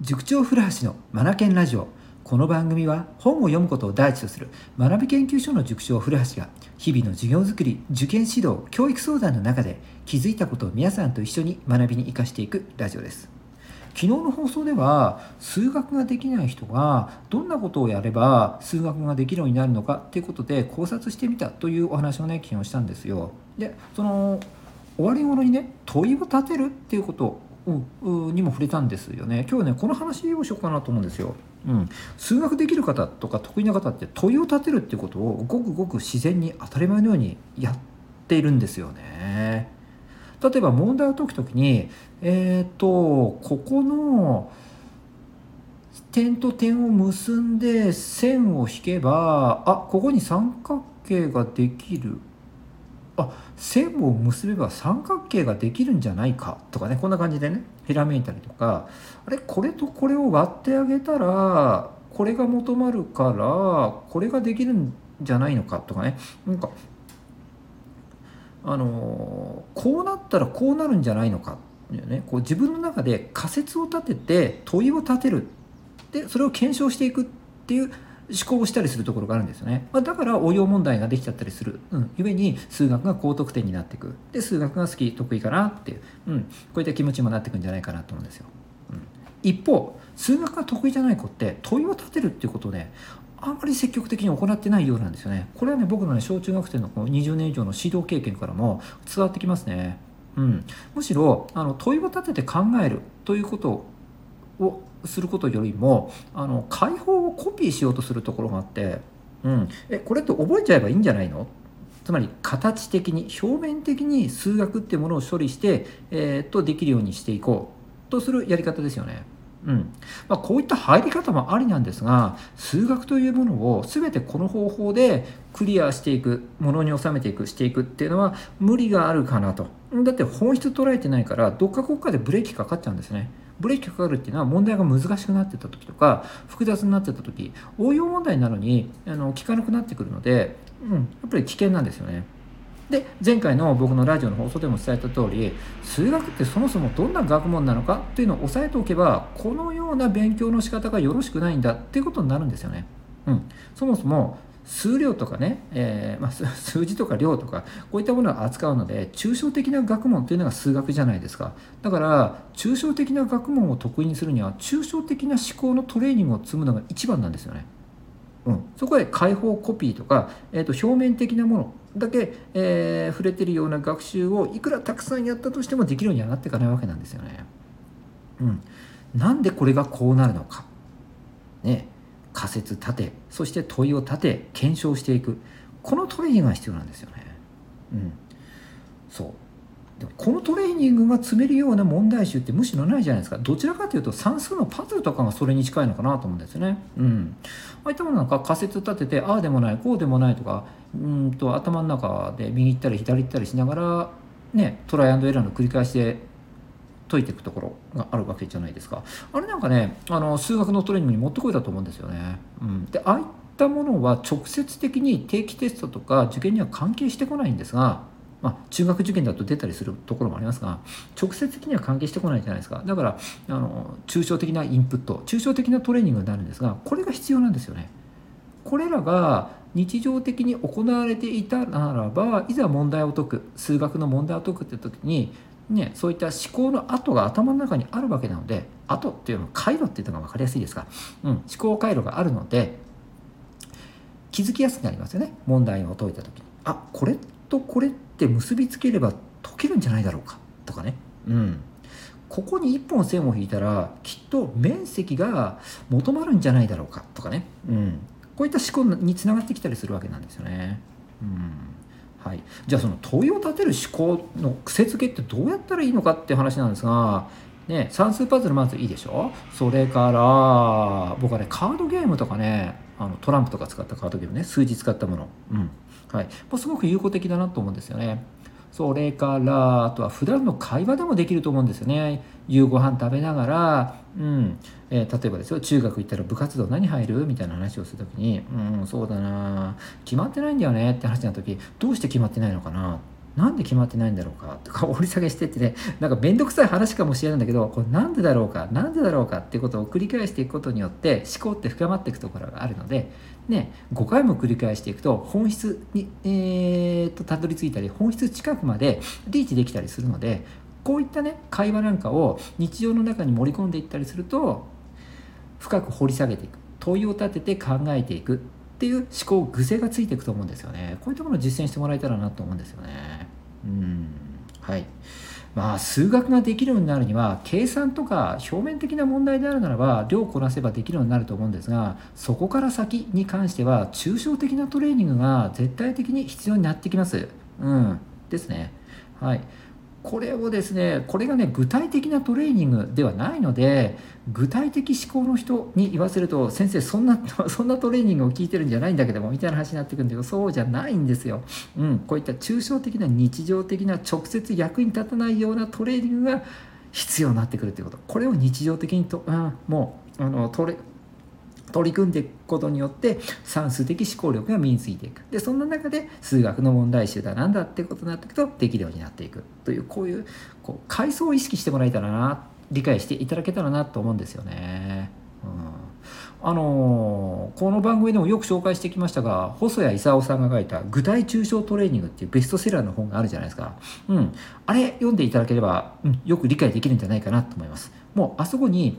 塾長古橋のマナケンラジオ。この番組は本を読むことを第一とする学び研究所の塾長古橋が日々の授業づくり受験指導教育相談の中で気づいたことを皆さんと一緒に学びに生かしていくラジオです。昨日の放送では数学ができない人がどんなことをやれば数学ができるようになるのかっていうことで考察してみたというお話をね昨日したんですよ。でその終わり頃にね問いを立てるっていうことにも触れたんですよね。今日はねこの話をしようかなと思うんですよ、うん、数学できる方とか得意な方って問いを立てるっていうことをごくごく自然に当たり前のようにやっているんですよね。例えば問題を解くときにえっ、ー、とここの点と点を結んで線を引けばあここに三角形ができる。あ線を結べば三角形ができるんじゃないか？とかねこんな感じでねひらめいたりとか。あれこれとこれを割ってあげたらこれが求まるからこれができるんじゃないのか？とかね。なんかあのこうなったらこうなるんじゃないのか？っていうね、こう自分の中で仮説を立てて問いを立てる。でそれを検証していくっていう思考したりするところがあるんですよね、まあ、だから応用問題ができちゃったりする、うん、ゆえに数学が高得点になっていく。で数学が好き得意かなっていう、うん、こういった気持ちにもなっていくんじゃないかなと思うんですよ、うん、一方数学が得意じゃない子って問いを立てるっていうことをねあんまり積極的に行ってないようなんですよね。これはね僕のね小中学生の20年以上の指導経験からも伝わってきますね。うん、むしろあの問いを立てて考えるということをすることよりもあの解放をコピーしようとするところがあって、うん、えこれって覚えちゃえばいいんじゃないの？つまり形的に表面的に数学ってものを処理して、えー、とできるようにしていこうとするやり方ですよね。うん。まあ、こういった入り方もありなんですが数学というものを全てこの方法でクリアしていくものに収めていくしていくっていうのは無理があるかなと。だって本質捉えてないからどっかこっかでブレーキかかっちゃうんですね。ブレーキかかるっていうのは問題が難しくなってた時とか複雑になってた時応用問題なのにあの効かなくなってくるので、うん、やっぱり危険なんですよね。で前回の僕のラジオの放送でも伝えた通り数学ってそもそもどんな学問なのかっていうのを押さえておけばこのような勉強の仕方がよろしくないんだっていうことになるんですよね。うん、そもそも数量とかね、えー、まあ、数字とか量とかこういったものを扱うので抽象的な学問というのが数学じゃないですかだから抽象的な学問を得意にするには抽象的な思考のトレーニングを積むのが一番なんですよね。うん、そこで解放コピーとか、えー、と表面的なものだけ、えー、触れてるような学習をいくらたくさんやったとしてもできるようにはなっていかないわけなんですよね。うん、なんでこれがこうなるのか。ね仮説立てそして問いを立て検証していく。このトレーニングが必要なんですよね。うん、そう。でもこのトレーニングが積めるような問題集ってむしろないじゃないですか。どちらかというと算数のパズルとかがそれに近いのかなと思うんですよね。うん、ああいったものなんか仮説立ててああでもないこうでもないとかうんと頭の中で右行ったり左行ったりしながらねトライアンドエラーの繰り返しで解いていくところがあるわけじゃないですか。あれなんかねあの数学のトレーニングにもってこいだと思うんですよね、うん、でああいったものは直接的に定期テストとか受験には関係してこないんですがまあ、中学受験だと出たりするところもありますが直接的には関係してこないじゃないですか。だからあの抽象的なインプット抽象的なトレーニングになるんですがこれが必要なんですよね。これらが日常的に行われていたならばいざ問題を解く数学の問題を解くって時にね、そういった思考の跡が頭の中にあるわけなので跡っていうのは回路っていうのが分かりやすいですが、うん、思考回路があるので気づきやすくなりますよね。問題を解いた時に。あこれとこれって結びつければ解けるんじゃないだろうか。とかね、うん、ここに1本線を引いたらきっと面積が求まるんじゃないだろうか。とかね、うん、こういった思考につながってきたりするわけなんですよね。うん。はい、じゃあその問いを立てる思考の癖づけってどうやったらいいのかっていう話なんですが、ね、算数パズルまずいいでしょ？それから僕はねカードゲームとかねあのトランプとか使ったカードゲームね数字使ったもの、うん。はい、もう、すごく有効的だなと思うんですよね。それからあとは普段の会話でもできると思うんですよね。夕ご飯食べながら、うんえー、例えばですよ中学行ったら部活動何入る？みたいな話をする時に「うんそうだな決まってないんだよね」って話になった時どうして決まってないのかな？なんで決まってないんだろうかとか掘り下げしてってね なんか面倒くさい話かもしれないんだけどこれなんでだろうかなんでだろうかっていうことを繰り返していくことによって思考って深まっていくところがあるので、ね、5回も繰り返していくと本質に、えー、とたどり着いたり本質近くまでリーチできたりするのでこういったね会話なんかを日常の中に盛り込んでいったりすると深く掘り下げていく。問いを立てて考えていく。っていう思考癖がついていくと思うんですよね。こういうところを実践してもらえたらなと思うんですよね。うん。はい。まあ数学ができるようになるには計算とか表面的な問題であるならば量をこなせばできるようになると思うんですがそこから先に関しては抽象的なトレーニングが絶対的に必要になってきます。うん。ですね。はい。これをですねこれがね具体的なトレーニングではないので具体的思考の人に言わせると先生そんな そんなトレーニングを聞いてるんじゃないんだけどもみたいな話になってくるんだけどそうじゃないんですよ、うん、こういった抽象的な日常的な直接役に立たないようなトレーニングが必要になってくるということ。これを日常的にと、うん、もうあのトレ取り組んでいくことによって算数的思考力が身についていく。でそんな中で数学の問題集だなんだってことになっていくとできるようになっていくというこういうこう階層を意識してもらえたらな理解していただけたらなと思うんですよね。うん、あのー、この番組でもよく紹介してきましたが細谷勲さんが書いた「具体抽象トレーニング」っていうベストセラーの本があるじゃないですか、うん、あれ読んでいただければ、うん、よく理解できるんじゃないかなと思います。もうあそこに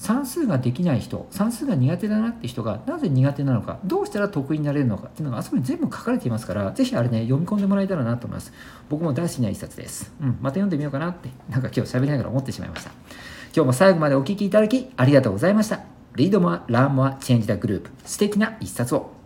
算数ができない人算数が苦手だなって人がなぜ苦手なのかどうしたら得意になれるのかっていうのがあそこに全部書かれていますから是非あれね読み込んでもらえたらなと思います。僕も大好きな一冊です、うん、また読んでみようかなってなんか今日喋りながら思ってしまいました。今日も最後までお聴きいただきありがとうございました。 Read more、learn more、change the globe。素敵な一冊を。